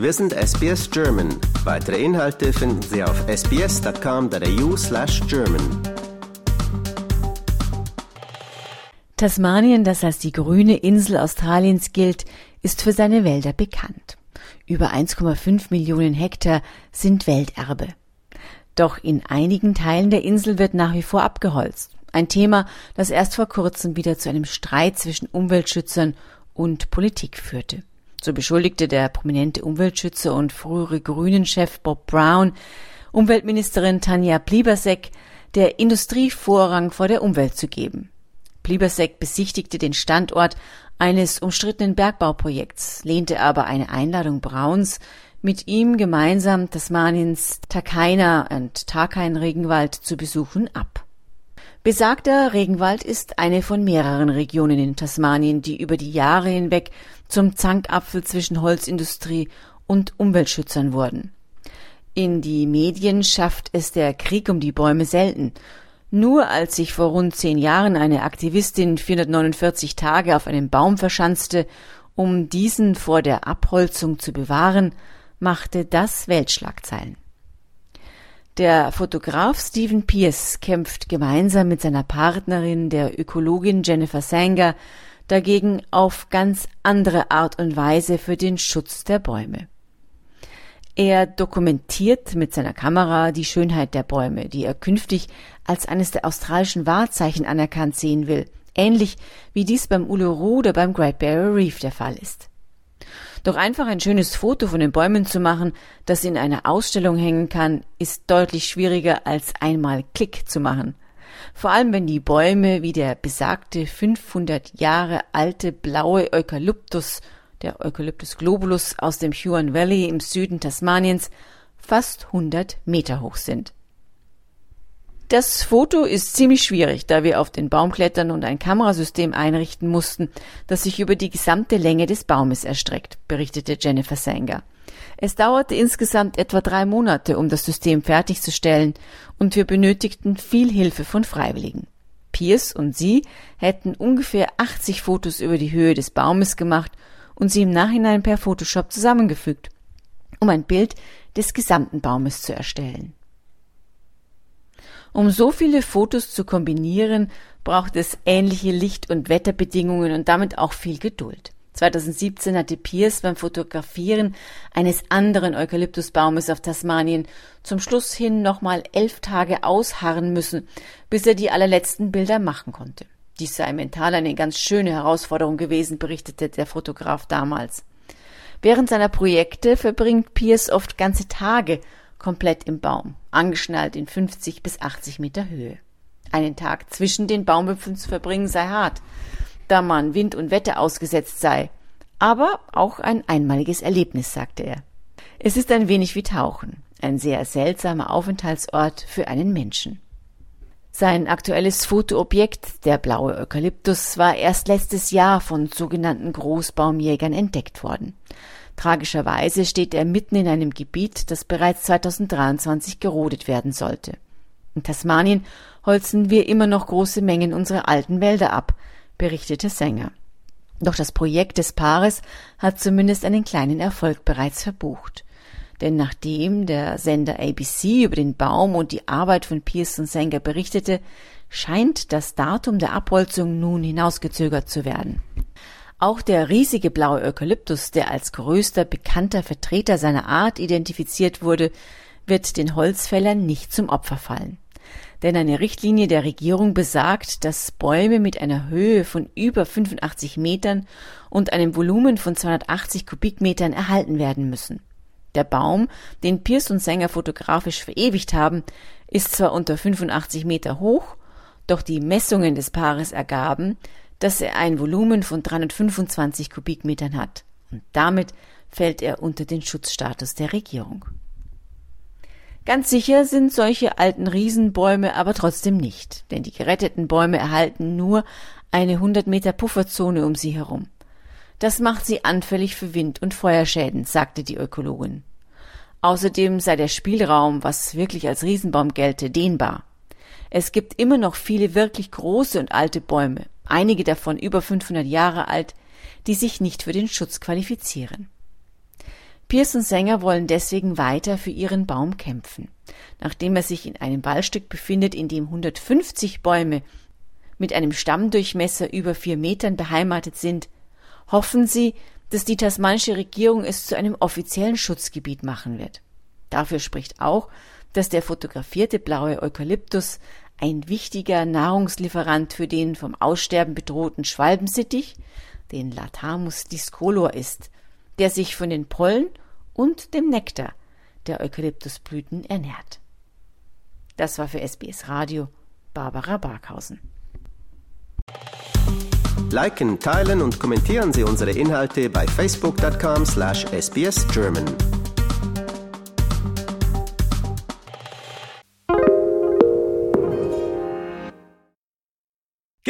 Wir sind SBS German. Weitere Inhalte finden Sie auf sbs.com.au slash German. Tasmanien, das als die grüne Insel Australiens gilt, ist für seine Wälder bekannt. Über 1,5 Millionen Hektar sind Welterbe. Doch in einigen Teilen der Insel wird nach wie vor abgeholzt. Ein Thema, das erst vor kurzem wieder zu einem Streit zwischen Umweltschützern und Politik führte. So beschuldigte der prominente Umweltschützer und frühere Grünen-Chef Bob Brown Umweltministerin Tanja Plibersek, der Industrie Vorrang vor der Umwelt zu geben. Plibersek besichtigte den Standort eines umstrittenen Bergbauprojekts, lehnte aber eine Einladung Brauns, mit ihm gemeinsam Tasmaniens Takaina und Takain Regenwald zu besuchen, ab. Besagter Regenwald ist eine von mehreren Regionen in Tasmanien, die über die Jahre hinweg zum Zankapfel zwischen Holzindustrie und Umweltschützern wurden. In die Medien schafft es der Krieg um die Bäume selten. Nur als sich vor rund zehn Jahren eine Aktivistin 449 Tage auf einem Baum verschanzte, um diesen vor der Abholzung zu bewahren, machte das Weltschlagzeilen. Der Fotograf Stephen Pierce kämpft gemeinsam mit seiner Partnerin, der Ökologin Jennifer Sanger, dagegen auf ganz andere Art und Weise für den Schutz der Bäume. Er dokumentiert mit seiner Kamera die Schönheit der Bäume, die er künftig als eines der australischen Wahrzeichen anerkannt sehen will, ähnlich wie dies beim Uluru oder beim Great Barrier Reef der Fall ist. Doch einfach ein schönes Foto von den Bäumen zu machen, das in einer Ausstellung hängen kann, ist deutlich schwieriger als einmal Klick zu machen. Vor allem wenn die Bäume wie der besagte 500 Jahre alte blaue Eukalyptus, der Eukalyptus globulus aus dem Huon Valley im Süden Tasmaniens, fast 100 Meter hoch sind. Das Foto ist ziemlich schwierig, da wir auf den Baum klettern und ein Kamerasystem einrichten mussten, das sich über die gesamte Länge des Baumes erstreckt, berichtete Jennifer Sanger. Es dauerte insgesamt etwa drei Monate, um das System fertigzustellen, und wir benötigten viel Hilfe von Freiwilligen. Pierce und sie hätten ungefähr 80 Fotos über die Höhe des Baumes gemacht und sie im Nachhinein per Photoshop zusammengefügt, um ein Bild des gesamten Baumes zu erstellen. Um so viele Fotos zu kombinieren, braucht es ähnliche Licht- und Wetterbedingungen und damit auch viel Geduld. 2017 hatte Pierce beim Fotografieren eines anderen Eukalyptusbaumes auf Tasmanien zum Schluss hin nochmal elf Tage ausharren müssen, bis er die allerletzten Bilder machen konnte. Dies sei mental eine ganz schöne Herausforderung gewesen, berichtete der Fotograf damals. Während seiner Projekte verbringt Pierce oft ganze Tage komplett im Baum, angeschnallt in 50 bis 80 Meter Höhe. Einen Tag zwischen den Baumwipfeln zu verbringen sei hart, da man Wind und Wetter ausgesetzt sei, aber auch ein einmaliges Erlebnis, sagte er. Es ist ein wenig wie Tauchen, ein sehr seltsamer Aufenthaltsort für einen Menschen. Sein aktuelles Fotoobjekt, der blaue Eukalyptus, war erst letztes Jahr von sogenannten Großbaumjägern entdeckt worden. Tragischerweise steht er mitten in einem Gebiet, das bereits 2023 gerodet werden sollte. In Tasmanien holzen wir immer noch große Mengen unserer alten Wälder ab, berichtete Sänger. Doch das Projekt des Paares hat zumindest einen kleinen Erfolg bereits verbucht. Denn nachdem der Sender ABC über den Baum und die Arbeit von Pierce und Sanger berichtete, scheint das Datum der Abholzung nun hinausgezögert zu werden. Auch der riesige blaue Eukalyptus, der als größter bekannter Vertreter seiner Art identifiziert wurde, wird den Holzfällern nicht zum Opfer fallen. Denn eine Richtlinie der Regierung besagt, dass Bäume mit einer Höhe von über 85 Metern und einem Volumen von 280 Kubikmetern erhalten werden müssen. Der Baum, den Pierce und Sänger fotografisch verewigt haben, ist zwar unter 85 Meter hoch, doch die Messungen des Paares ergaben, dass er ein Volumen von 325 Kubikmetern hat. Und damit fällt er unter den Schutzstatus der Regierung. Ganz sicher sind solche alten Riesenbäume aber trotzdem nicht, denn die geretteten Bäume erhalten nur eine 100 Meter Pufferzone um sie herum. Das macht sie anfällig für Wind- und Feuerschäden, sagte die Ökologin. Außerdem sei der Spielraum, was wirklich als Riesenbaum gelte, dehnbar. Es gibt immer noch viele wirklich große und alte Bäume, einige davon über 500 Jahre alt, die sich nicht für den Schutz qualifizieren. Und Sänger wollen deswegen weiter für ihren Baum kämpfen. Nachdem er sich in einem Waldstück befindet, in dem 150 Bäume mit einem Stammdurchmesser über vier Metern beheimatet sind, hoffen sie, dass die tasmanische Regierung es zu einem offiziellen Schutzgebiet machen wird. Dafür spricht auch, dass der fotografierte blaue Eukalyptus ein wichtiger Nahrungslieferant für den vom Aussterben bedrohten Schwalbensittich, den Latamus discolor ist, der sich von den Pollen und dem Nektar der Eukalyptusblüten ernährt. Das war für SBS Radio Barbara Barkhausen. Liken, teilen und kommentieren Sie unsere Inhalte bei facebook.com/sbsgerman.